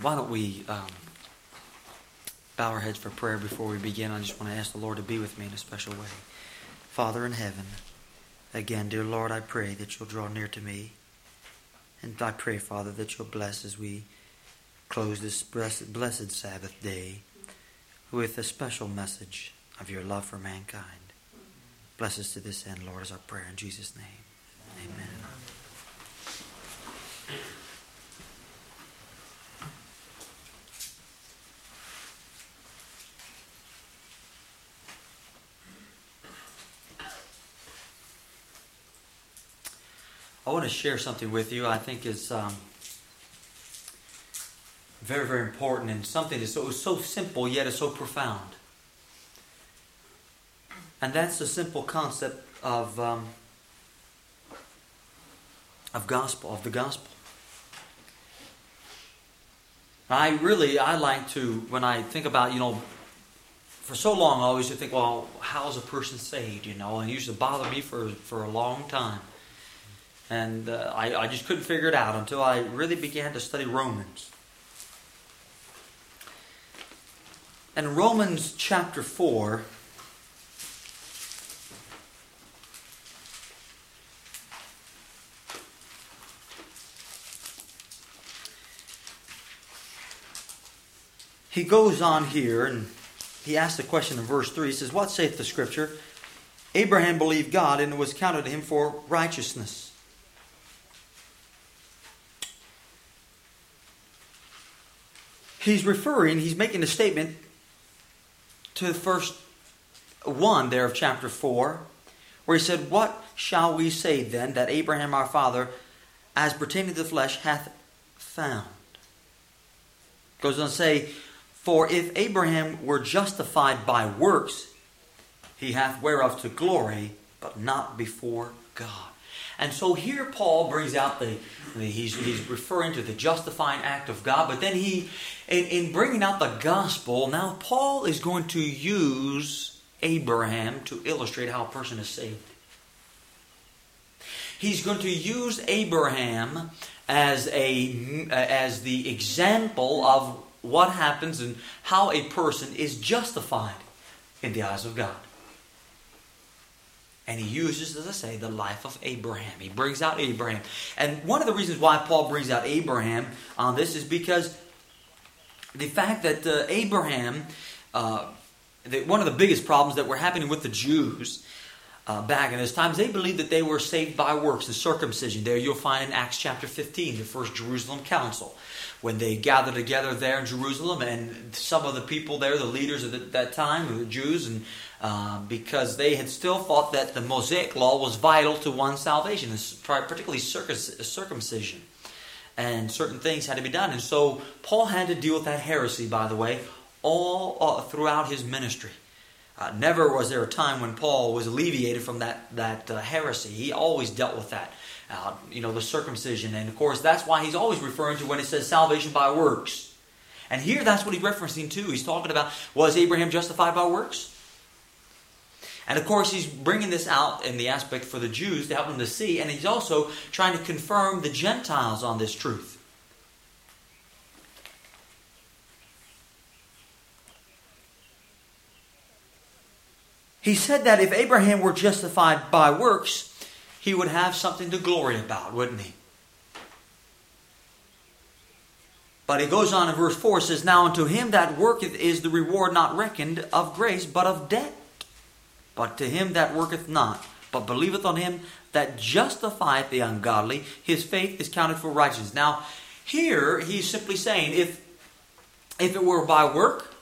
why don't we um, bow our heads for prayer before we begin? I just want to ask the Lord to be with me in a special way. Father in heaven, again, dear Lord, I pray that you'll draw near to me. And I pray, Father, that you'll bless as we close this blessed, blessed Sabbath day with a special message of your love for mankind. Bless us to this end, Lord, is our prayer in Jesus' name. Amen. I want to share something with you I think is um, very, very important and something that's so, so simple yet is so profound. And that's the simple concept of, um, of gospel, of the gospel. I really, I like to, when I think about, you know, for so long I always think, well, how's a person saved, you know, and it used to bother me for, for a long time. And uh, I, I just couldn't figure it out until I really began to study Romans. And Romans chapter 4, he goes on here and he asks the question in verse 3. He says, What saith the scripture? Abraham believed God, and it was counted to him for righteousness. He's referring, he's making a statement to the first one there of chapter 4, where he said, What shall we say then that Abraham our father, as pertaining to the flesh, hath found? Goes on to say, For if Abraham were justified by works, he hath whereof to glory, but not before God. And so here Paul brings out the, the, he's, he's referring to the justifying act of God, but then he, in, in bringing out the gospel, now Paul is going to use Abraham to illustrate how a person is saved. He's going to use Abraham as a as the example of what happens and how a person is justified in the eyes of God. And he uses, as I say, the life of Abraham. He brings out Abraham. And one of the reasons why Paul brings out Abraham on this is because the fact that uh, Abraham, uh, one of the biggest problems that were happening with the Jews uh, back in those times, they believed that they were saved by works, the circumcision. There you'll find in Acts chapter 15, the first Jerusalem council, when they gathered together there in Jerusalem, and some of the people there, the leaders of the, that time, the Jews, and uh, because they had still thought that the Mosaic law was vital to one's salvation, particularly circumcision. And certain things had to be done. And so Paul had to deal with that heresy, by the way, all uh, throughout his ministry. Uh, never was there a time when Paul was alleviated from that, that uh, heresy. He always dealt with that. Uh, you know, the circumcision. And of course, that's why he's always referring to when it says salvation by works. And here, that's what he's referencing to. He's talking about was Abraham justified by works? And of course, he's bringing this out in the aspect for the Jews to help them to see, and he's also trying to confirm the Gentiles on this truth. He said that if Abraham were justified by works, he would have something to glory about, wouldn't he? But he goes on in verse 4 says, Now unto him that worketh is the reward not reckoned of grace, but of debt. But to him that worketh not, but believeth on him that justifieth the ungodly, his faith is counted for righteousness. Now, here he's simply saying, if if it were by work,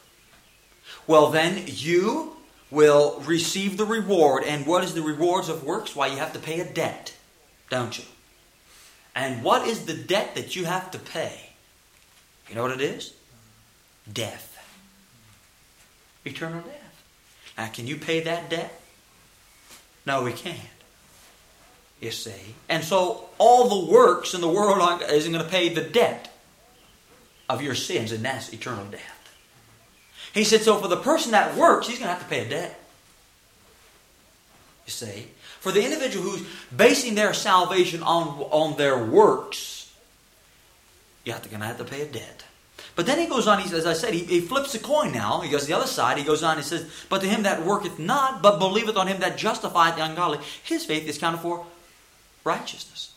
well then you will receive the reward. And what is the rewards of works? Why you have to pay a debt, don't you? And what is the debt that you have to pay? You know what it is? Death. Eternal death. Now, can you pay that debt? No, we can't. You see. And so all the works in the world isn't going to pay the debt of your sins, and that's eternal death. He said, so for the person that works, he's going to have to pay a debt. You see. For the individual who's basing their salvation on, on their works, you're going to have to pay a debt. But then he goes on, he, as I said, he, he flips the coin now. He goes to the other side. He goes on, he says, But to him that worketh not, but believeth on him that justifieth the ungodly, his faith is counted for righteousness.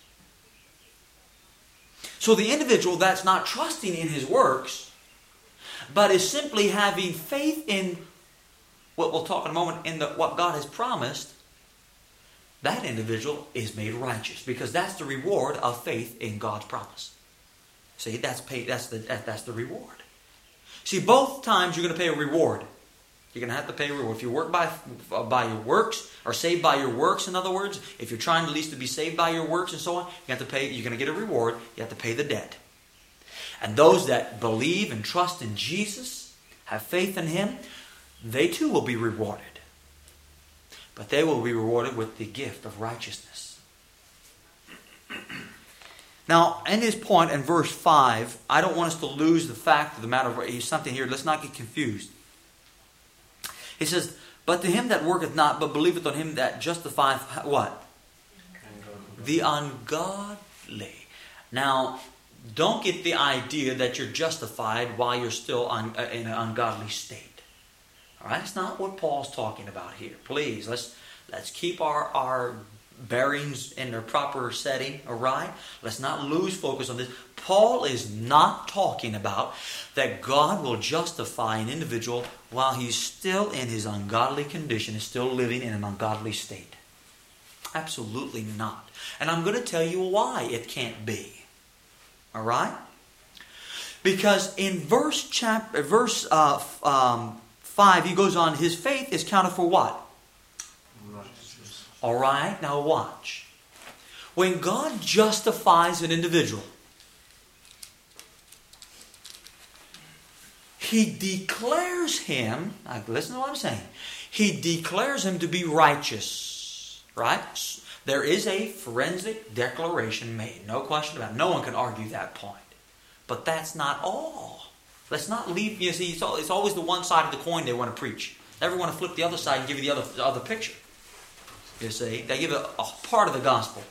So the individual that's not trusting in his works, but is simply having faith in what we'll talk in a moment in the, what God has promised, that individual is made righteous because that's the reward of faith in God's promise. See, that's pay, that's the that, that's the reward. See, both times you're going to pay a reward. You're going to have to pay a reward. If you work by by your works or saved by your works, in other words, if you're trying at least to be saved by your works and so on, you have to pay. You're going to get a reward. You have to pay the debt. And those that believe and trust in Jesus, have faith in Him, they too will be rewarded. But they will be rewarded with the gift of righteousness. Now, in his point in verse 5, I don't want us to lose the fact of the matter. He's something here. Let's not get confused. He says, But to him that worketh not, but believeth on him that justifieth what? The ungodly. Now, don't get the idea that you're justified while you're still un, uh, in an ungodly state. All right, that's not what Paul's talking about here. Please, let's let's keep our, our bearings in their proper setting, all right? Let's not lose focus on this. Paul is not talking about that God will justify an individual while he's still in his ungodly condition, is still living in an ungodly state. Absolutely not. And I'm going to tell you why it can't be. All right? Because in verse chapter, verse uh, um, five, he goes on. His faith is counted for what? All right, now watch. When God justifies an individual, He declares him, listen to what I'm saying, He declares him to be righteous. Right? There is a forensic declaration made. No question about it. No one can argue that point. But that's not all. Let's not leave, you see, it's always the one side of the coin they want to preach. Never want to flip the other side and give you the other, the other picture. You see, they give a, a part of the gospel.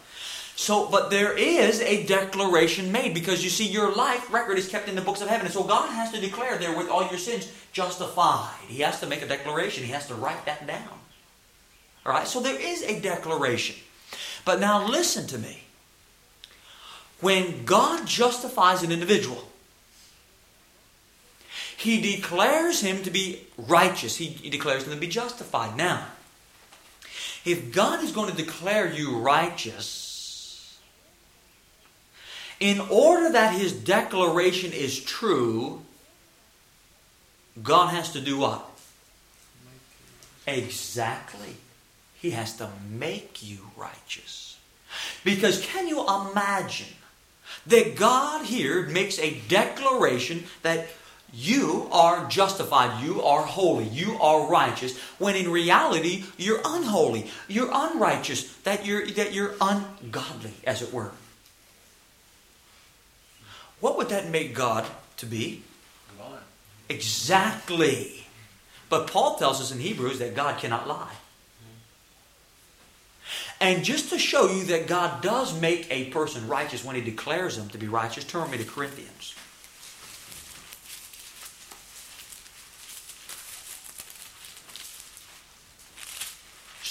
So, but there is a declaration made because you see, your life record is kept in the books of heaven. And so God has to declare there with all your sins justified. He has to make a declaration, He has to write that down. All right, so there is a declaration. But now listen to me. When God justifies an individual, He declares him to be righteous, He, he declares him to be justified. Now, if God is going to declare you righteous, in order that his declaration is true, God has to do what? Exactly. He has to make you righteous. Because can you imagine that God here makes a declaration that you are justified. You are holy. You are righteous. When in reality, you're unholy. You're unrighteous. That you're, that you're ungodly, as it were. What would that make God to be? God. Exactly. But Paul tells us in Hebrews that God cannot lie. And just to show you that God does make a person righteous when he declares them to be righteous, turn me to Corinthians.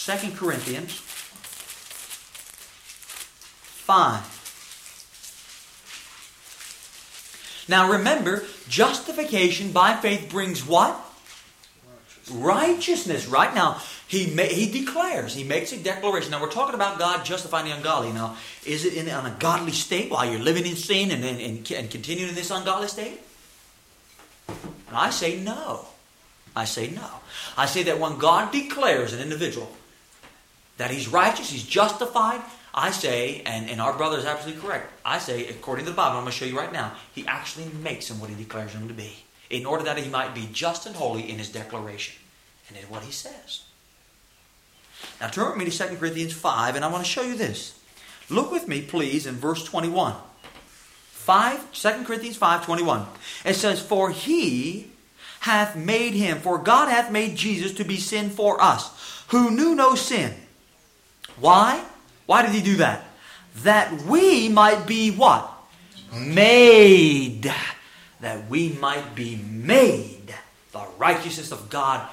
2 Corinthians 5. Now remember, justification by faith brings what? Righteousness. Right now, he ma- he declares, he makes a declaration. Now we're talking about God justifying the ungodly. Now, is it in an ungodly state while you're living in sin and, and, and, and continuing in this ungodly state? And I say no. I say no. I say that when God declares an individual that he's righteous, he's justified. I say, and, and our brother is absolutely correct, I say, according to the Bible, I'm going to show you right now, he actually makes him what he declares him to be, in order that he might be just and holy in his declaration and in what he says. Now turn with me to 2 Corinthians 5, and I want to show you this. Look with me, please, in verse 21. 5, 2 Corinthians 5, 21. It says, For he hath made him, for God hath made Jesus to be sin for us, who knew no sin why? Why did he do that? That we might be what? Made. That we might be made the righteousness of God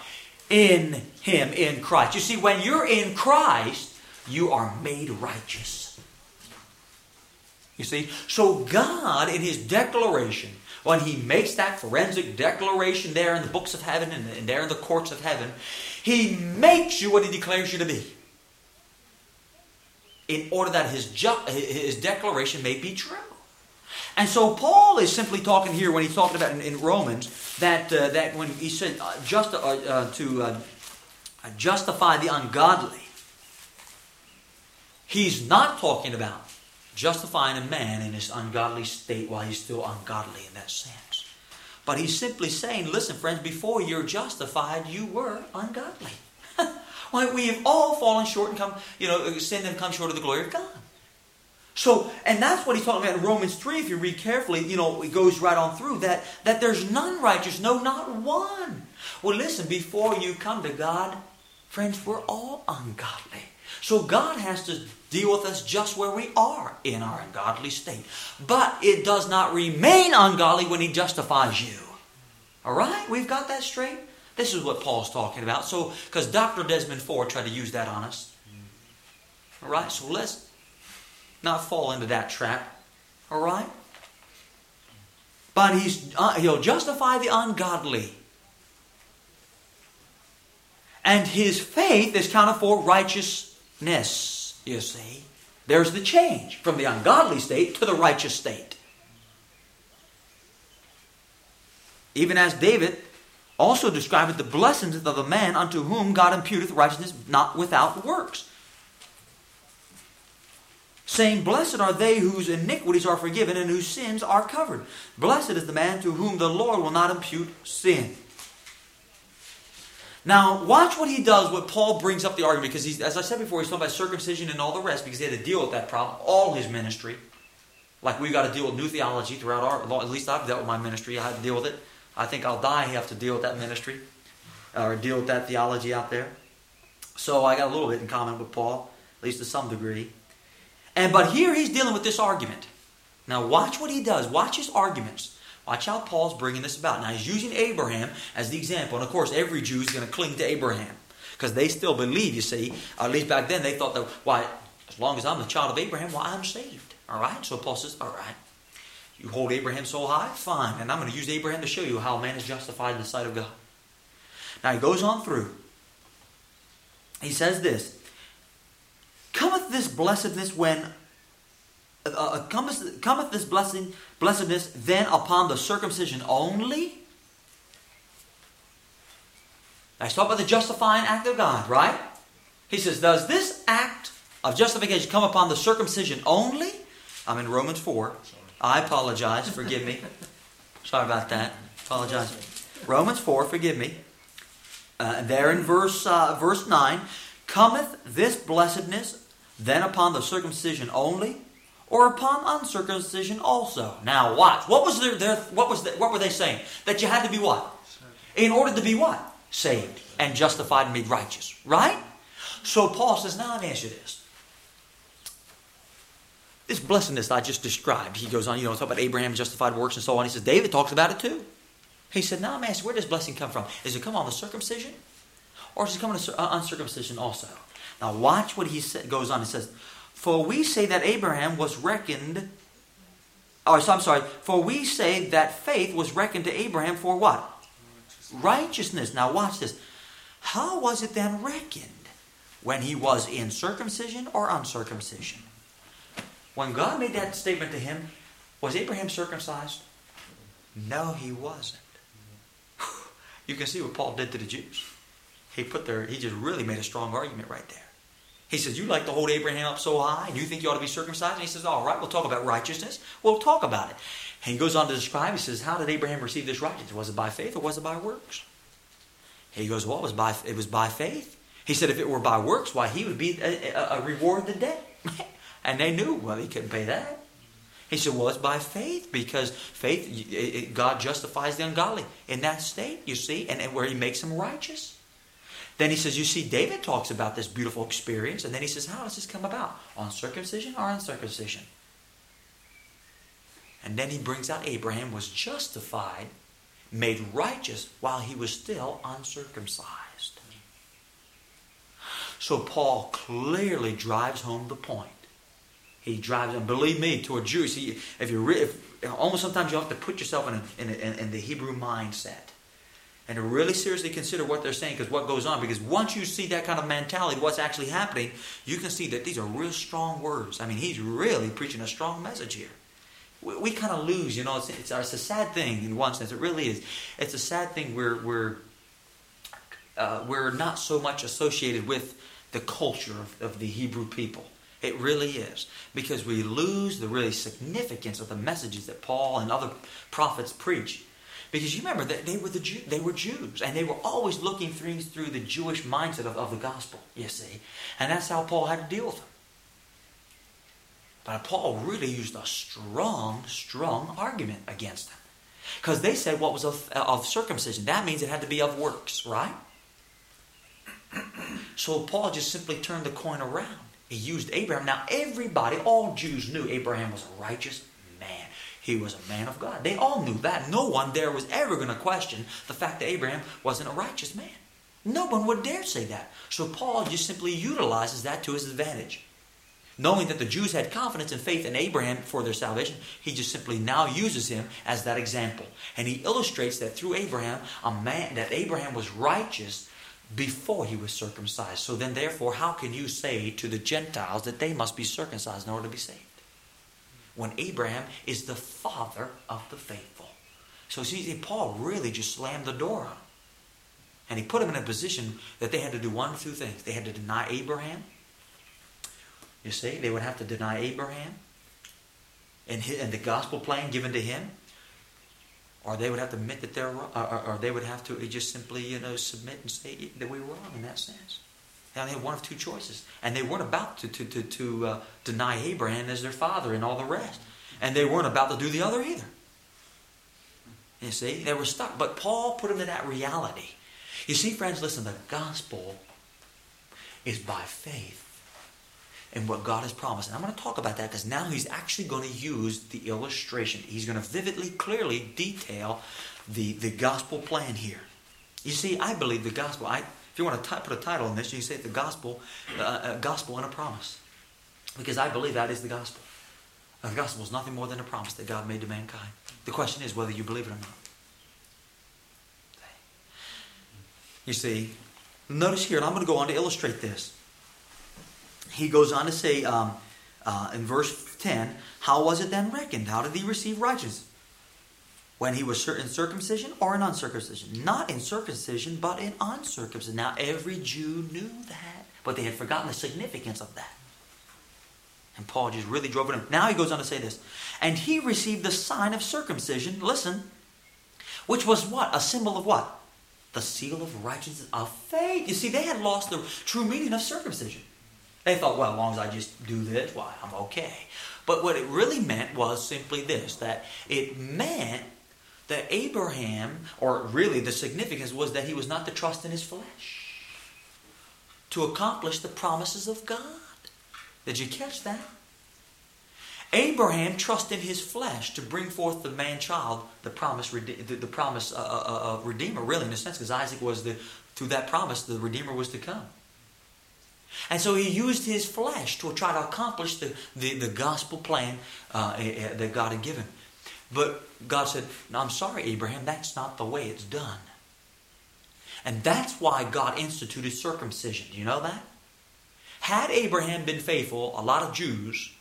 in Him, in Christ. You see, when you're in Christ, you are made righteous. You see? So God, in His declaration, when He makes that forensic declaration there in the books of heaven and there in the courts of heaven, He makes you what He declares you to be. In order that His, ju- his declaration may be true. And so Paul is simply talking here when he's talking about in, in Romans that uh, that when he said uh, just uh, uh to uh, justify the ungodly, he's not talking about justifying a man in his ungodly state while he's still ungodly in that sense. But he's simply saying, listen, friends, before you're justified, you were ungodly. we have all fallen short and come, you know, sinned and come short of the glory of God. So, and that's what he's talking about in Romans 3, if you read carefully, you know, it goes right on through that, that there's none righteous, no, not one. Well, listen, before you come to God, friends, we're all ungodly. So God has to deal with us just where we are in our ungodly state. But it does not remain ungodly when he justifies you. All right? We've got that straight? This is what Paul's talking about. So, because Dr. Desmond Ford tried to use that on us. All right? So let's not fall into that trap. All right? But he's, uh, he'll justify the ungodly. And his faith is counted for righteousness, you see. There's the change from the ungodly state to the righteous state. Even as David also described the blessings of the man unto whom God imputeth righteousness not without works saying, Blessed are they whose iniquities are forgiven and whose sins are covered. Blessed is the man to whom the Lord will not impute sin. Now, watch what he does when Paul brings up the argument, because he's, as I said before, he's talking about circumcision and all the rest, because he had to deal with that problem all his ministry. Like we've got to deal with new theology throughout our, at least I've dealt with my ministry. I had to deal with it. I think I'll die. You have to deal with that ministry, or deal with that theology out there. So I got a little bit in common with Paul, at least to some degree. And but here he's dealing with this argument. Now watch what he does. Watch his arguments. Watch how Paul's bringing this about. Now he's using Abraham as the example, and of course every Jew is going to cling to Abraham because they still believe. You see, at least back then they thought that why, as long as I'm the child of Abraham, why well, I'm saved. All right. So Paul says, all right. You hold Abraham so high, fine. And I'm going to use Abraham to show you how a man is justified in the sight of God. Now he goes on through. He says this this blessedness when uh, uh, cometh, cometh this blessing blessedness then upon the circumcision only? I talk about the justifying act of God, right? He says, Does this act of justification come upon the circumcision only? I'm in Romans 4. I apologize. Forgive me. Sorry about that. Apologize. Romans 4, forgive me. Uh, there in verse, uh, verse 9, cometh this blessedness then upon the circumcision only, or upon uncircumcision also. Now watch. What was their, their what was the, what were they saying? That you had to be what? In order to be what? Saved and justified and made righteous. Right? So Paul says, now let me ask you this. This blessedness I just described, he goes on, you know, talk about Abraham justified works and so on. He says, David talks about it too. He said, now let me ask you, where does blessing come from? Is it come on the circumcision? Or does it come on the uh, uncircumcision also? Now watch what he goes on. He says, "For we say that Abraham was reckoned." So I'm sorry. For we say that faith was reckoned to Abraham for what? Righteousness. Now watch this. How was it then reckoned? When he was in circumcision or uncircumcision? When God made that statement to him, was Abraham circumcised? No, he wasn't. You can see what Paul did to the Jews. He put there, he just really made a strong argument right there. He says, You like to hold Abraham up so high, and you think you ought to be circumcised? And he says, All right, we'll talk about righteousness. We'll talk about it. And he goes on to describe, he says, How did Abraham receive this righteousness? Was it by faith or was it by works? He goes, Well, it was by, it was by faith. He said, If it were by works, why, he would be a, a, a reward the debt. and they knew, well, he couldn't pay that. He said, Well, it's by faith because faith, God justifies the ungodly in that state, you see, and, and where he makes them righteous. Then he says, You see, David talks about this beautiful experience. And then he says, How does this come about? On circumcision or uncircumcision? And then he brings out Abraham was justified, made righteous while he was still uncircumcised. So Paul clearly drives home the point. He drives, and believe me, to a Jew, see, if you if, almost sometimes you have to put yourself in, a, in, a, in the Hebrew mindset and to really seriously consider what they're saying because what goes on. Because once you see that kind of mentality, what's actually happening, you can see that these are real strong words. I mean, he's really preaching a strong message here. We, we kind of lose, you know, it's, it's, it's, a sad thing in one sense. It really is. It's a sad thing where we're, uh, we're not so much associated with the culture of, of the Hebrew people. It really is. Because we lose the really significance of the messages that Paul and other prophets preach because you remember that they were the Jew, they were Jews, and they were always looking things through the Jewish mindset of, of the gospel. You see, and that's how Paul had to deal with them. But Paul really used a strong, strong argument against them. Because they said what was of, of circumcision. That means it had to be of works, right? So Paul just simply turned the coin around. He used Abraham. Now, everybody, all Jews knew Abraham was a righteous he was a man of God. They all knew that. No one there was ever going to question the fact that Abraham wasn't a righteous man. No one would dare say that. So Paul just simply utilizes that to his advantage. Knowing that the Jews had confidence and faith in Abraham for their salvation, he just simply now uses him as that example. And he illustrates that through Abraham, a man that Abraham was righteous before he was circumcised. So then therefore, how can you say to the Gentiles that they must be circumcised in order to be saved? When Abraham is the father of the faithful. So see, Paul really just slammed the door on. And he put him in a position that they had to do one of two things. They had to deny Abraham. You see, they would have to deny Abraham and, his, and the gospel plan given to him. Or they would have to admit that they're wrong. Or, or, they would have to just simply, you know, submit and say that we were wrong in that sense. They had one of two choices. And they weren't about to, to, to, to uh, deny Abraham as their father and all the rest. And they weren't about to do the other either. You see, they were stuck. But Paul put them in that reality. You see, friends, listen, the gospel is by faith in what God has promised. And I'm going to talk about that because now he's actually going to use the illustration. He's going to vividly, clearly detail the, the gospel plan here. You see, I believe the gospel. I if you want to put a title on this, you say the gospel, uh, a gospel and a promise. Because I believe that is the gospel. the gospel is nothing more than a promise that God made to mankind. The question is whether you believe it or not. You see, notice here, and I'm going to go on to illustrate this. He goes on to say um, uh, in verse 10, How was it then reckoned? How did he receive righteousness? When he was in circumcision or in uncircumcision. Not in circumcision, but in uncircumcision. Now, every Jew knew that, but they had forgotten the significance of that. And Paul just really drove it in. Now he goes on to say this. And he received the sign of circumcision, listen, which was what? A symbol of what? The seal of righteousness of faith. You see, they had lost the true meaning of circumcision. They thought, well, as long as I just do this, why, I'm okay. But what it really meant was simply this that it meant that Abraham, or really the significance was that he was not to trust in his flesh to accomplish the promises of God. Did you catch that? Abraham trusted his flesh to bring forth the man child, the promise, the, the promise uh, uh, uh, redeemer, really in a sense, because Isaac was the through that promise the redeemer was to come. And so he used his flesh to try to accomplish the, the, the gospel plan uh, eh, eh, that God had given. But God said, no, I'm sorry, Abraham, that's not the way it's done. And that's why God instituted circumcision. Do you know that? Had Abraham been faithful, a lot of Jews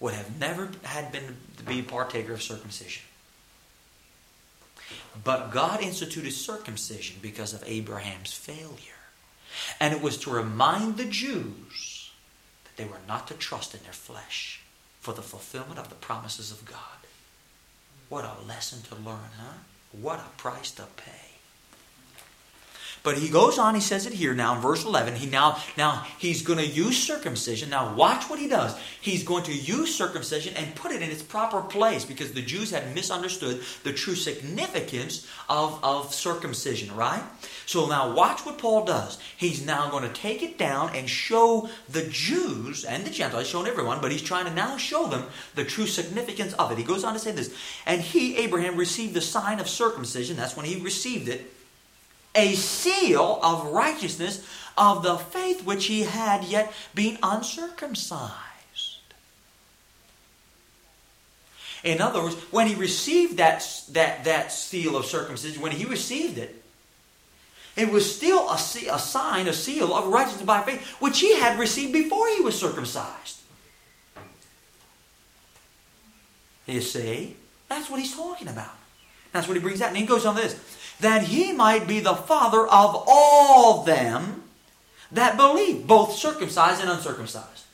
would have never had been to be a partaker of circumcision. But God instituted circumcision because of Abraham's failure. And it was to remind the Jews that they were not to trust in their flesh for the fulfillment of the promises of God. What a lesson to learn, huh? What a price to pay. But he goes on, he says it here now in verse 11. He now, now he's going to use circumcision. Now watch what he does. He's going to use circumcision and put it in its proper place because the Jews had misunderstood the true significance of, of circumcision, right? So now watch what Paul does. He's now going to take it down and show the Jews and the Gentiles, showing everyone, but he's trying to now show them the true significance of it. He goes on to say this, and he, Abraham, received the sign of circumcision. That's when he received it a seal of righteousness of the faith which he had yet been uncircumcised. In other words, when he received that, that, that seal of circumcision, when he received it, it was still a, a sign, a seal of righteousness by faith, which he had received before he was circumcised. You see? That's what he's talking about. That's what he brings out. And he goes on this that he might be the father of all them that believe, both circumcised and uncircumcised.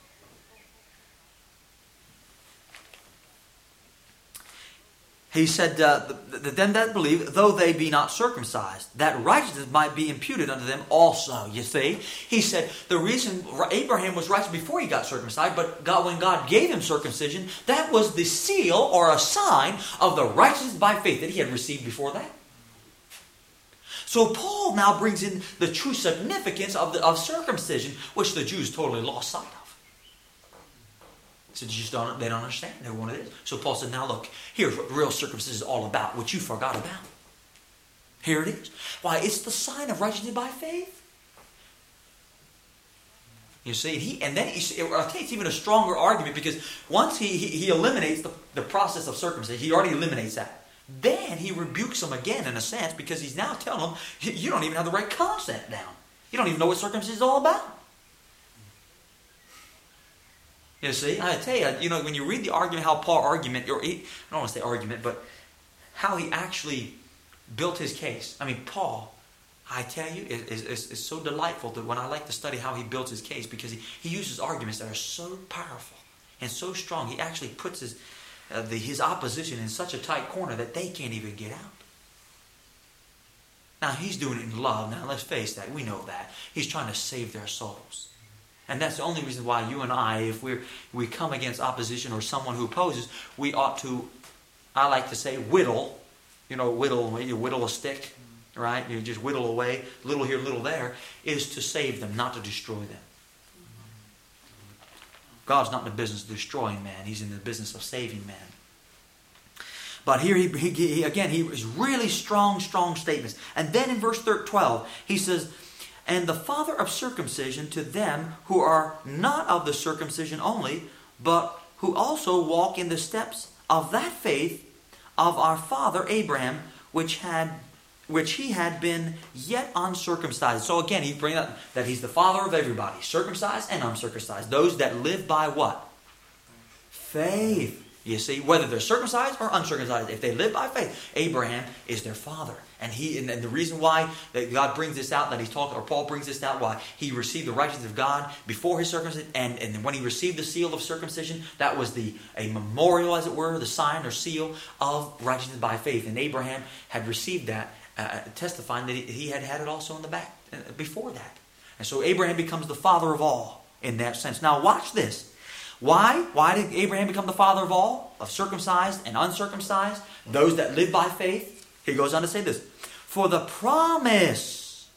He said, uh, that them that believe, though they be not circumcised, that righteousness might be imputed unto them also. You see? He said the reason Abraham was righteous before he got circumcised, but God, when God gave him circumcision, that was the seal or a sign of the righteousness by faith that he had received before that. So Paul now brings in the true significance of, the, of circumcision, which the Jews totally lost sight of. So they just don't, they don't understand. They what it is. So Paul said, now look, here's what real circumcision is all about, what you forgot about. Here it is. Why, it's the sign of righteousness by faith. You see, he, and then he, I think it's even a stronger argument because once he, he, he eliminates the, the process of circumcision, he already eliminates that. Then he rebukes them again in a sense because he's now telling them, you don't even have the right concept down. You don't even know what circumcision is all about. You see, I tell you, you know, when you read the argument, how Paul argument, or he, I don't want to say argument, but how he actually built his case. I mean, Paul, I tell you, is, is, is so delightful that when I like to study how he builds his case because he, he uses arguments that are so powerful and so strong. He actually puts his, uh, the, his opposition in such a tight corner that they can't even get out. Now, he's doing it in love. Now, let's face that. We know that. He's trying to save their souls. And that's the only reason why you and I, if we we come against opposition or someone who opposes, we ought to, I like to say, whittle. You know, whittle, you whittle a stick, right? You just whittle away, little here, little there, is to save them, not to destroy them. God's not in the business of destroying man, He's in the business of saving man. But here, he, he, he again, he is really strong, strong statements. And then in verse 12, he says, And the father of circumcision to them who are not of the circumcision only, but who also walk in the steps of that faith of our father Abraham, which had which he had been yet uncircumcised. So again, he brings up that he's the father of everybody, circumcised and uncircumcised. Those that live by what? Faith. You see, whether they're circumcised or uncircumcised, if they live by faith, Abraham is their father. And he and, the reason why that God brings this out, that he's talking, or Paul brings this out, why he received the righteousness of God before his circumcision, and, and when he received the seal of circumcision, that was the a memorial, as it were, the sign or seal of righteousness by faith. And Abraham had received that uh, uh, testifying that he, he, had had it also in the back uh, before that. And so Abraham becomes the father of all in that sense. Now, watch this. Why? Why did Abraham become the father of all? Of circumcised and uncircumcised? Those that live by faith? He goes on to say this For the promise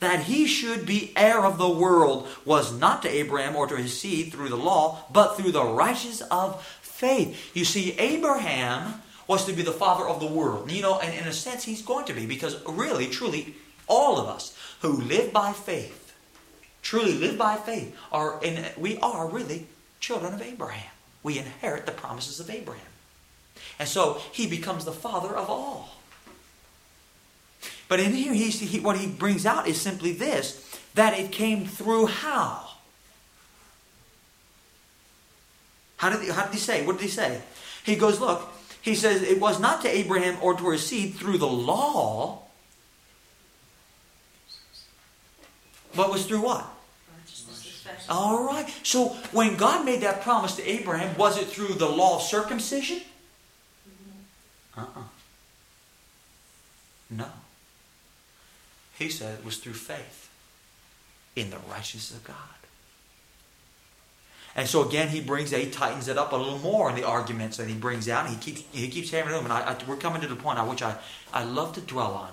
that he should be heir of the world was not to Abraham or to his seed through the law, but through the righteousness of faith. You see, Abraham was to be the father of the world. You know, and in a sense, he's going to be because really, truly, all of us who live by faith, truly live by faith, are in, we are really children of Abraham. We inherit the promises of Abraham. And so he becomes the father of all. But in here, he, what he brings out is simply this that it came through how? How did, he, how did he say? What did he say? He goes, Look, he says it was not to Abraham or to his seed through the law, but was through what? All right. So when God made that promise to Abraham, was it through the law of circumcision? Uh uh-uh. uh No. He said it was through faith in the righteousness of God. And so again, he brings he tightens it up a little more in the arguments that he brings out. he keeps he keeps hammering them. And I, I, we're coming to the point on which I, I love to dwell on.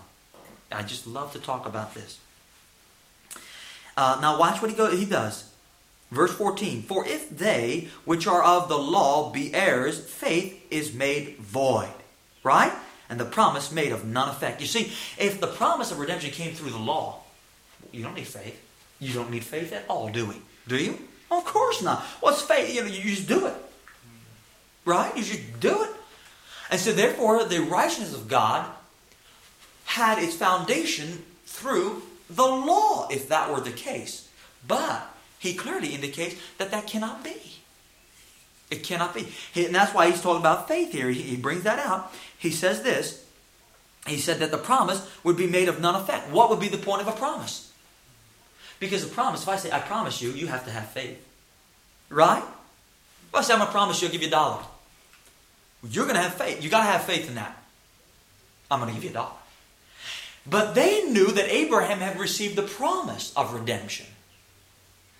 I just love to talk about this. Uh, now watch what he go, he does. Verse 14, For if they which are of the law be heirs, faith is made void. Right? And the promise made of none effect. You see, if the promise of redemption came through the law, you don't need faith. You don't need faith at all, do we? Do you? Of course not. What's faith? You know, you just do it. Right? You just do it. And so therefore, the righteousness of God had its foundation through the law, if that were the case. But he clearly indicates that that cannot be. It cannot be. And that's why he's talking about faith here. He brings that out. He says this. He said that the promise would be made of none effect. What would be the point of a promise? Because a promise, if I say, I promise you, you have to have faith. Right? If I say, I'm going to promise you, I'll give you a dollar. You're going to have faith. you got to have faith in that. I'm going to give you a dollar. But they knew that Abraham had received the promise of redemption.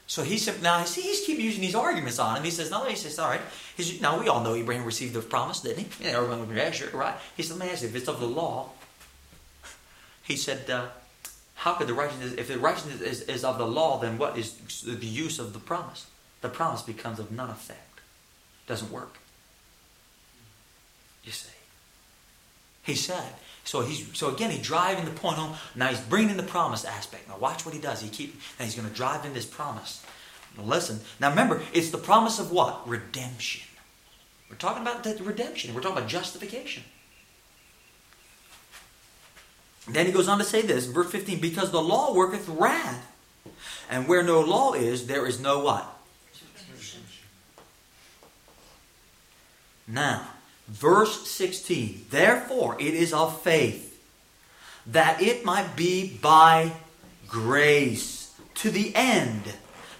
So he said, now see, he's keep using these arguments on him. He says, no, he says, all right. He's, now we all know Abraham received the promise, didn't he? Yeah, everyone would yeah, sure, right? He said, let me ask you, if it's of the law, he said, uh, how could the righteousness, if the righteousness is, is of the law, then what is the use of the promise? The promise becomes of none effect. Doesn't work. You see. He said, so he's so again he's driving the point home. Now he's bringing the promise aspect. Now watch what he does. He keep now he's going to drive in this promise. Now listen. Now remember, it's the promise of what? Redemption. We're talking about the redemption. We're talking about justification. Then he goes on to say this, verse 15, because the law worketh wrath. And where no law is, there is no what? Now, Verse 16 Therefore it is of faith, that it might be by grace to the end.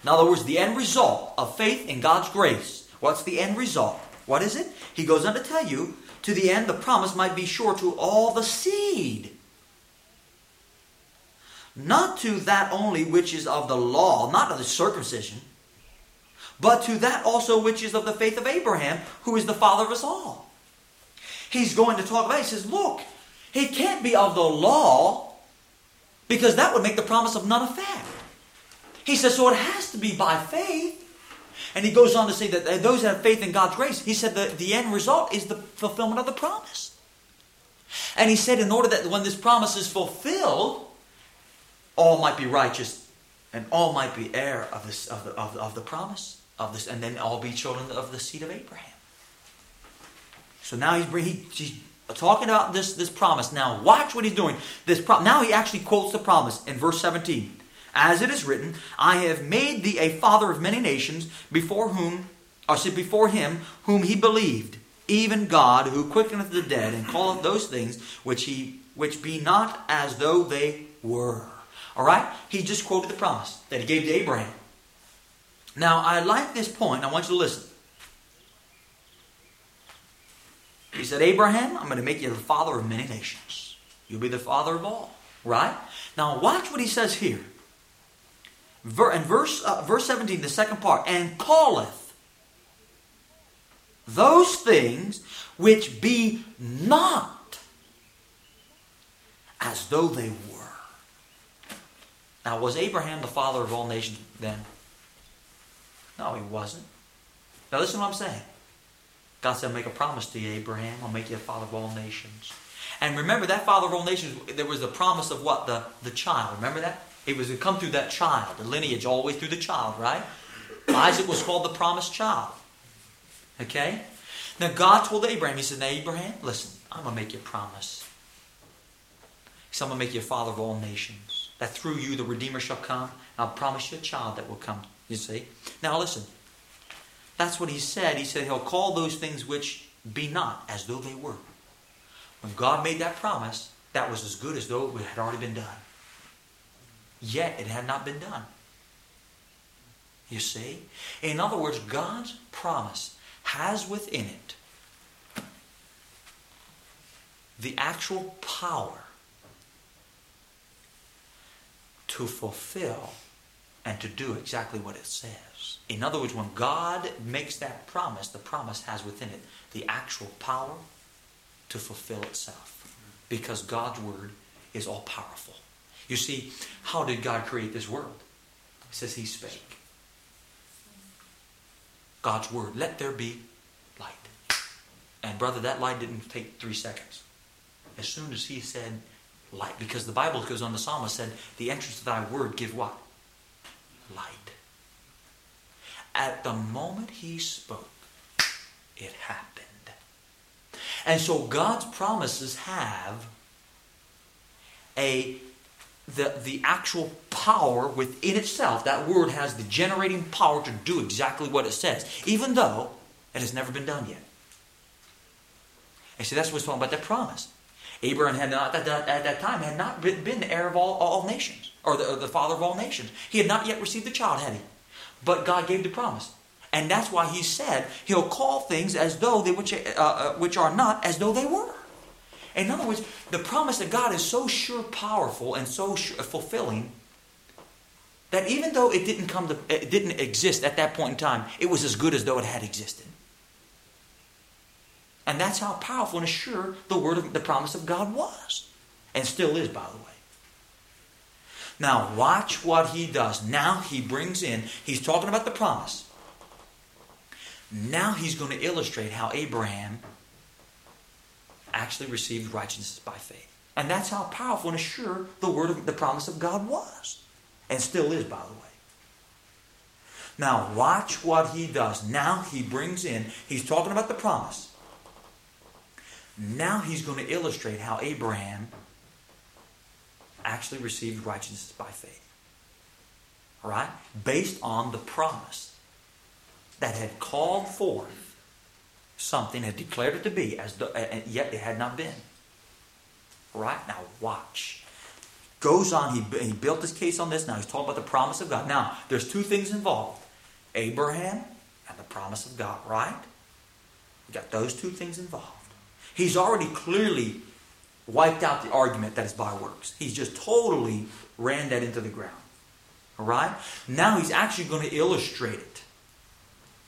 In other words, the end result of faith in God's grace. What's the end result? What is it? He goes on to tell you, to the end the promise might be sure to all the seed. Not to that only which is of the law, not of the circumcision, but to that also which is of the faith of Abraham, who is the father of us all he's going to talk about. it. He says, look, he can't be of the law because that would make the promise of none effect. He says, so it has to be by faith. And he goes on to say that those that have faith in God's grace, he said that the end result is the fulfillment of the promise. And he said, in order that when this promise is fulfilled, all might be righteous and all might be heir of, this, of, the, of, of the promise of this, and then all be children of the seed of Abraham. So now he's, he, he's talking about this, this promise. Now watch what he's doing. This pro- now he actually quotes the promise in verse 17. As it is written, I have made thee a father of many nations before whom, or say before him whom he believed, even God who quickeneth the dead and calleth those things which he which be not as though they were. All right? He just quoted the promise that he gave to Abraham. Now, I like this point. I want you to listen. He said, Abraham, I'm going to make you the father of many nations. You'll be the father of all. Right? Now, watch what he says here. In verse, uh, verse 17, the second part, and calleth those things which be not as though they were. Now, was Abraham the father of all nations then? No, he wasn't. Now, listen to what I'm saying. God said, make a promise to you, Abraham. I'll make you a father of all nations. And remember, that father of all nations, there was the promise of what? The, the child. Remember that? It was to come through that child, the lineage always through the child, right? Isaac was called the promised child. Okay? Now, God told Abraham, He said, Now, Abraham, listen, I'm going to make you a promise. He said, I'm going to make you a father of all nations. That through you the Redeemer shall come. I'll promise you a child that will come. You see? Now, listen. That's what he said. He said he'll call those things which be not as though they were. When God made that promise, that was as good as though it had already been done. Yet it had not been done. You see? In other words, God's promise has within it the actual power to fulfill and to do exactly what it says. In other words, when God makes that promise, the promise has within it the actual power to fulfill itself. Because God's word is all powerful. You see, how did God create this world? It says He spake. God's word, let there be light. And brother, that light didn't take three seconds. As soon as He said light, because the Bible goes on, the psalmist said, the entrance of thy word give what? Light. At the moment He spoke, it happened. And so God's promises have a the, the actual power within itself. That word has the generating power to do exactly what it says, even though it has never been done yet. And see, that's what's talking about that promise. Abraham had not at that, at that time had not been, the heir of all, all nations, or the, the father of all nations. He had not yet received the child, had he? But God gave the promise. And that's why he said he'll call things as though they which, uh, uh, which are not as though they were. In other words, the promise of God is so sure powerful and so sure, fulfilling that even though it didn't come to, it didn't exist at that point in time, it was as good as though it had existed. And that's how powerful and sure the word of the promise of God was. And still is, by the way. Now watch what he does. Now he brings in, he's talking about the promise. Now he's going to illustrate how Abraham actually received righteousness by faith. And that's how powerful and sure the word of the promise of God was. And still is, by the way. Now watch what he does. Now he brings in, he's talking about the promise. Now he's going to illustrate how Abraham actually received righteousness by faith. All right? Based on the promise that had called forth something, had declared it to be, as the, and yet it had not been. Right? Now, watch. Goes on, he, he built his case on this. Now he's talking about the promise of God. Now, there's two things involved Abraham and the promise of God, right? We got those two things involved. He's already clearly wiped out the argument that is by works. He's just totally ran that into the ground. All right? Now he's actually going to illustrate it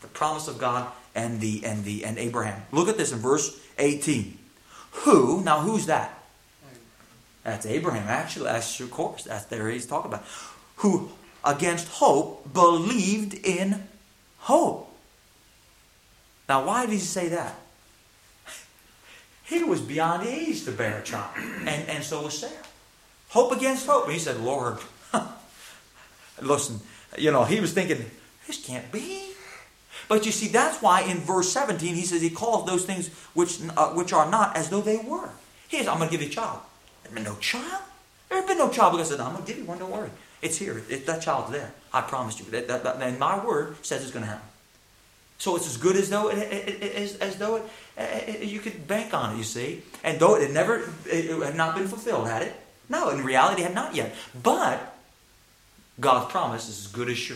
the promise of God and the and the and Abraham. Look at this in verse 18. Who, now who's that? That's Abraham, actually, that's of course, that's there he's talking about. Who against hope believed in hope. Now why did he say that? He was beyond age to bear a child. And, and so was Sarah. Hope against hope. And he said, Lord, listen, you know, he was thinking, this can't be. But you see, that's why in verse 17 he says he calls those things which, uh, which are not as though they were. He says, I'm going to give you a child. There's been no child. There's been no child. Because I said, I'm going to give you one, don't worry. It's here. It, that child's there. I promised you. That, that, that, and my word says it's going to happen. So it's as good as though it, as, as though it, you could bank on it, you see. And though it had never, it had not been fulfilled, had it? No, in reality, it had not yet. But God's promise is as good as sure.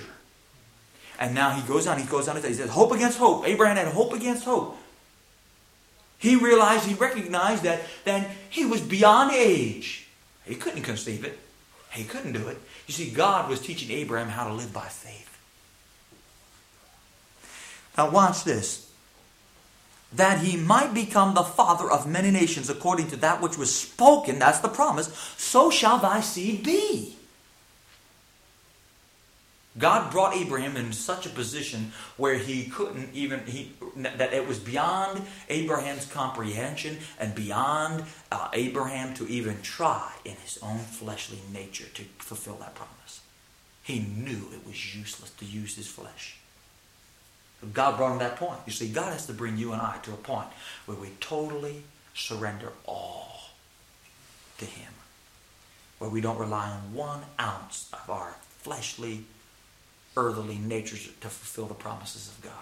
And now he goes on, he goes on and says, he says, hope against hope. Abraham had hope against hope. He realized, he recognized that then he was beyond age. He couldn't conceive it. He couldn't do it. You see, God was teaching Abraham how to live by faith. Now watch this. That he might become the father of many nations according to that which was spoken, that's the promise, so shall thy seed be. God brought Abraham in such a position where he couldn't even he that it was beyond Abraham's comprehension and beyond uh, Abraham to even try in his own fleshly nature to fulfill that promise. He knew it was useless to use his flesh. God brought him that point. You see, God has to bring you and I to a point where we totally surrender all to Him, where we don't rely on one ounce of our fleshly earthly nature to fulfill the promises of God.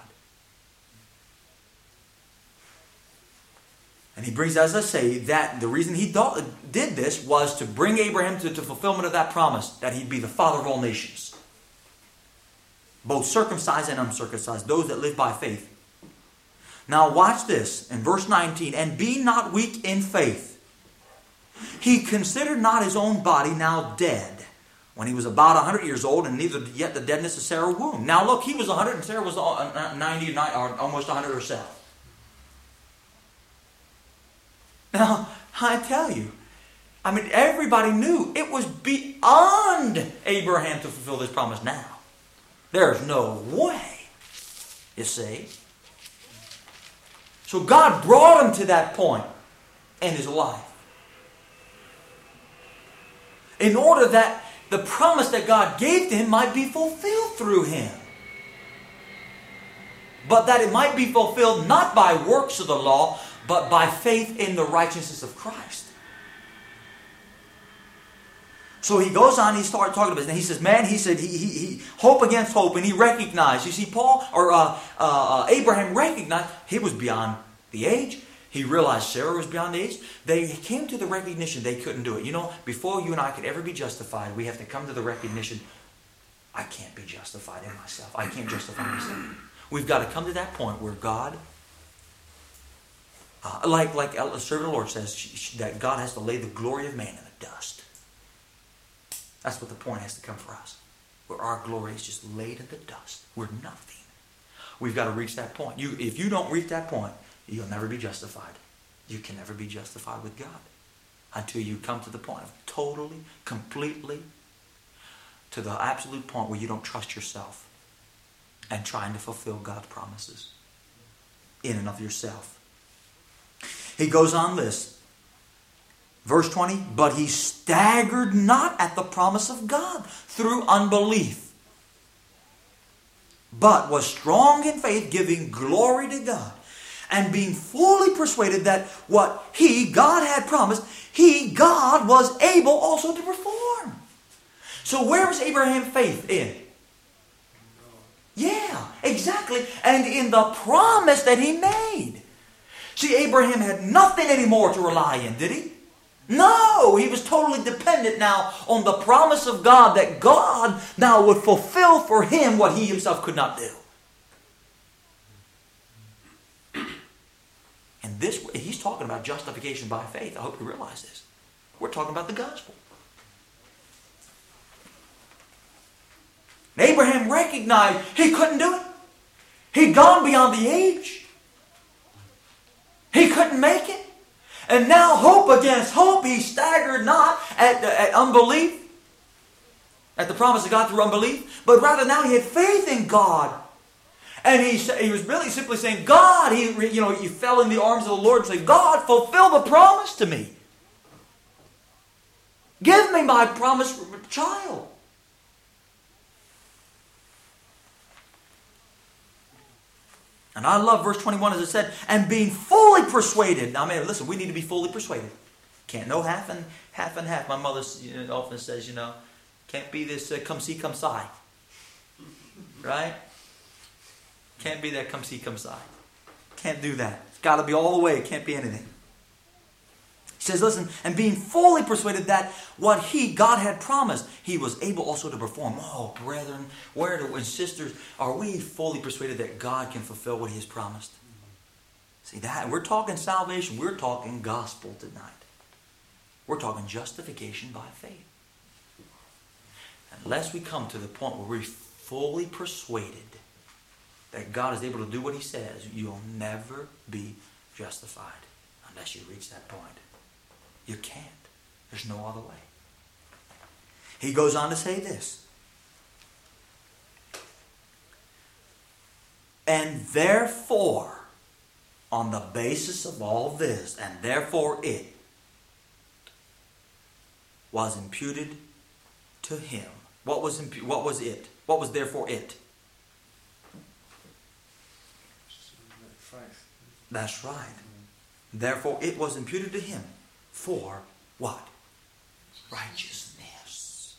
And he brings, as I say, that the reason he did this was to bring Abraham to, to fulfillment of that promise, that he'd be the father of all nations. Both circumcised and uncircumcised, those that live by faith. Now watch this in verse 19. And be not weak in faith. He considered not his own body now dead when he was about 100 years old and neither yet the deadness of Sarah womb. Now look, he was 100 and Sarah was uh, 90, or almost 100 herself. Now, I tell you, I mean, everybody knew it was beyond Abraham to fulfill this promise now. There's no way, you see. So God brought him to that point in his life. In order that the promise that God gave to him might be fulfilled through him. But that it might be fulfilled not by works of the law, but by faith in the righteousness of Christ. So he goes on, he starts talking about this, and he says, man, he said, he, he, he hope against hope, and he recognized, you see, Paul, or uh, uh, uh Abraham recognized he was beyond the age, he realized Sarah was beyond the age. They came to the recognition they couldn't do it. You know, before you and I could ever be justified, we have to come to the recognition I can't be justified in myself. I can't justify myself. We've got to come to that point where God, uh, like like the servant of the Lord says, that God has to lay the glory of man in the dust. That's what the point has to come for us, where our glory is just laid in the dust. We're nothing. We've got to reach that point. You, if you don't reach that point, you'll never be justified. You can never be justified with God until you come to the point of totally, completely, to the absolute point where you don't trust yourself and trying to fulfill God's promises in and of yourself. He goes on this. Verse 20, but he staggered not at the promise of God through unbelief, but was strong in faith, giving glory to God and being fully persuaded that what he, God, had promised, he, God, was able also to perform. So where was Abraham's faith in? Yeah, exactly. And in the promise that he made. See, Abraham had nothing anymore to rely in, did he? No, he was totally dependent now on the promise of God that God now would fulfill for him what he himself could not do. And this, he's talking about justification by faith. I hope you realize this. We're talking about the gospel. Abraham recognized he couldn't do it. He'd gone beyond the age. He couldn't make it. And now, hope against hope, he staggered not at, at unbelief, at the promise of God through unbelief, but rather now he had faith in God and he, he was really simply saying, God, he, you know, he fell in the arms of the Lord and said, God, fulfill the promise to me. Give me my promised child. And I love verse 21 as it said, and being fully persuaded. Now, man, listen, we need to be fully persuaded. Can't no half and half and half. My mother know, often says, you know, can't be this uh, come see, come sigh. Right? Can't be that come see, come sigh. Can't do that. It's got to be all the way. It can't be anything. Says, listen, and being fully persuaded that what he, God, had promised, he was able also to perform. Oh, brethren, where do, and sisters, are we fully persuaded that God can fulfill what he has promised? See that? We're talking salvation. We're talking gospel tonight. We're talking justification by faith. Unless we come to the point where we're fully persuaded that God is able to do what he says, you'll never be justified unless you reach that point. You can't. There's no other way. He goes on to say this. And therefore, on the basis of all this, and therefore it was imputed to him. What was impu- what was it? What was therefore it? That's right. Therefore, it was imputed to him for what? Righteousness.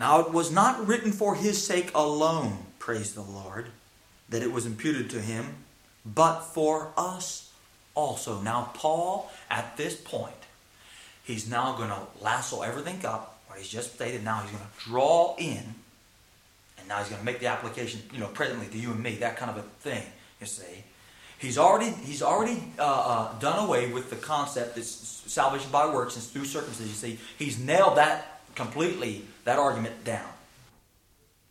Now, it was not written for his sake alone, praise the Lord, that it was imputed to him, but for us also. Now, Paul, at this point, he's now going to lasso everything up, what he's just stated. Now, he's going to draw in and now he's going to make the application, you know, presently to you and me, that kind of a thing, you see. He's already he's already uh, uh, done away with the concept that salvation by works and through circumcision. See, he's nailed that completely that argument down.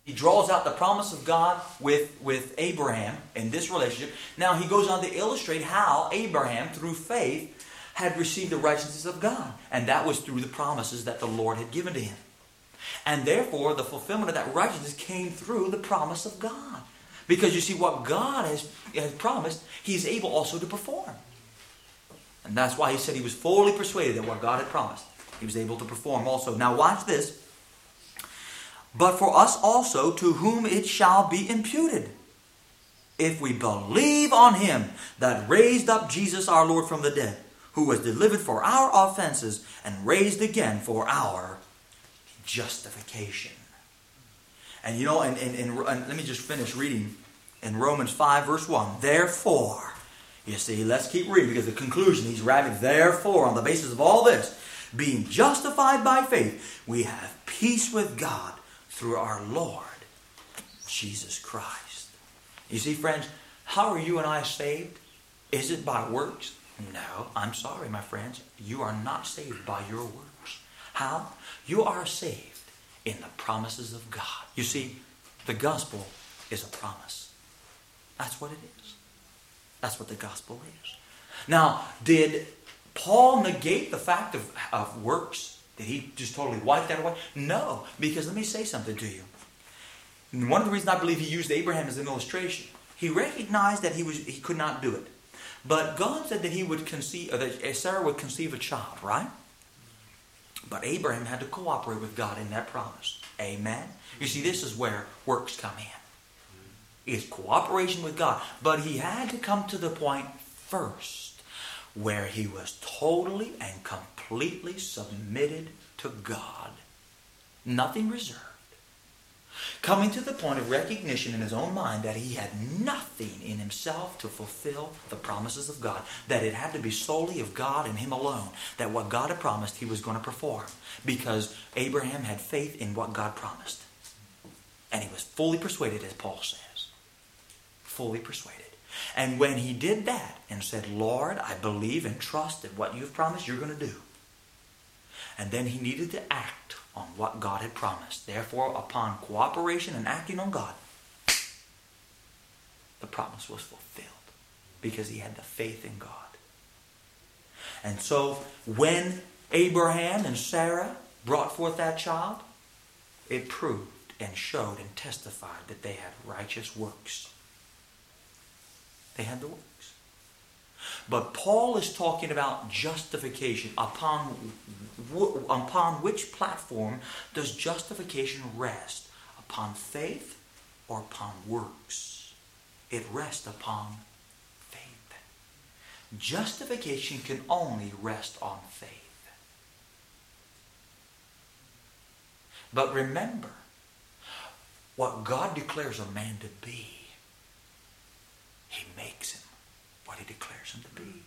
He draws out the promise of God with, with Abraham in this relationship. Now he goes on to illustrate how Abraham, through faith, had received the righteousness of God. And that was through the promises that the Lord had given to him. And therefore, the fulfillment of that righteousness came through the promise of God. Because you see, what God has, has promised, He's able also to perform. And that's why He said He was fully persuaded that what God had promised, He was able to perform also. Now, watch this. But for us also, to whom it shall be imputed, if we believe on Him that raised up Jesus our Lord from the dead, who was delivered for our offenses and raised again for our justification. And you know, and, and, and, and, let me just finish reading in Romans 5, verse 1. Therefore, you see, let's keep reading because the conclusion, he's writing, therefore, on the basis of all this, being justified by faith, we have peace with God through our Lord Jesus Christ. You see, friends, how are you and I saved? Is it by works? No, I'm sorry, my friends. You are not saved by your works. How? You are saved in the promises of God. You see, the gospel is a promise. That's what it is. That's what the gospel is. Now, did Paul negate the fact of, of works? Did he just totally wipe that away? No, because let me say something to you. One of the reasons I believe he used Abraham as an illustration, he recognized that he was he could not do it. But God said that he would conceive, that Sarah would conceive a child, right? But Abraham had to cooperate with God in that promise. Amen. You see, this is where works come in. It's cooperation with God. But he had to come to the point first where he was totally and completely submitted to God. Nothing reserved coming to the point of recognition in his own mind that he had nothing in himself to fulfill the promises of God, that it had to be solely of God and him alone, that what God had promised he was going to perform, because Abraham had faith in what God promised. And he was fully persuaded, as Paul says. Fully persuaded. And when he did that and said, Lord, I believe and trust that what you've promised you're going to do. And then he needed to act on what God had promised. Therefore, upon cooperation and acting on God, the promise was fulfilled because he had the faith in God. And so, when Abraham and Sarah brought forth that child, it proved and showed and testified that they had righteous works. They had the works. But Paul is talking about justification. Upon, upon which platform does justification rest? Upon faith or upon works? It rests upon faith. Justification can only rest on faith. But remember, what God declares a man to be, he makes him what he declares him to be.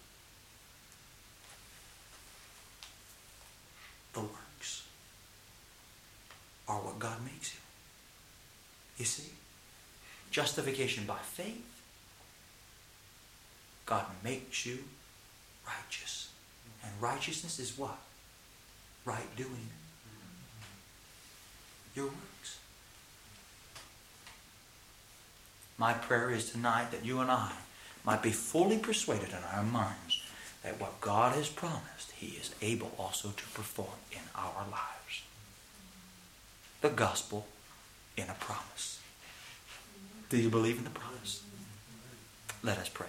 The works are what God makes you. You see? Justification by faith. God makes you righteous. And righteousness is what? Right doing. Your works. My prayer is tonight that you and I might be fully persuaded in our minds that what God has promised, He is able also to perform in our lives. The gospel in a promise. Do you believe in the promise? Let us pray.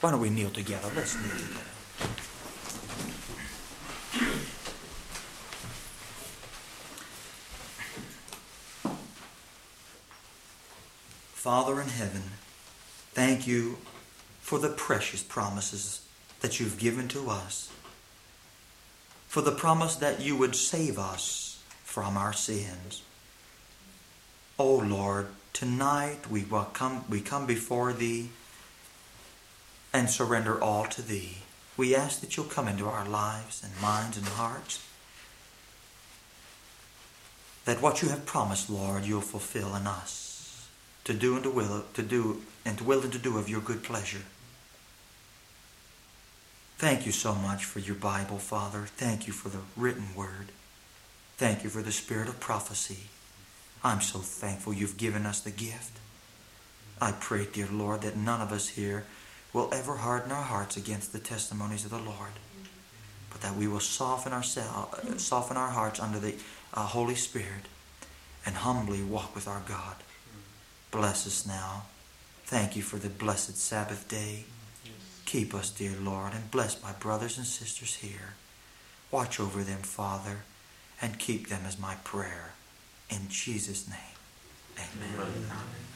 Why don't we kneel together? Let's kneel together. Father in heaven, Thank you for the precious promises that you've given to us. For the promise that you would save us from our sins. O oh Lord, tonight we we come before thee and surrender all to thee. We ask that you'll come into our lives and minds and hearts. That what you have promised, Lord, you'll fulfill in us. To do and to will to do and to will and to do of your good pleasure. Thank you so much for your Bible, Father. Thank you for the written word. Thank you for the spirit of prophecy. I'm so thankful you've given us the gift. I pray, dear Lord, that none of us here will ever harden our hearts against the testimonies of the Lord, but that we will soften ourselves, soften our hearts under the uh, Holy Spirit, and humbly walk with our God. Bless us now. Thank you for the blessed Sabbath day. Keep us, dear Lord, and bless my brothers and sisters here. Watch over them, Father, and keep them as my prayer. In Jesus' name, amen. amen.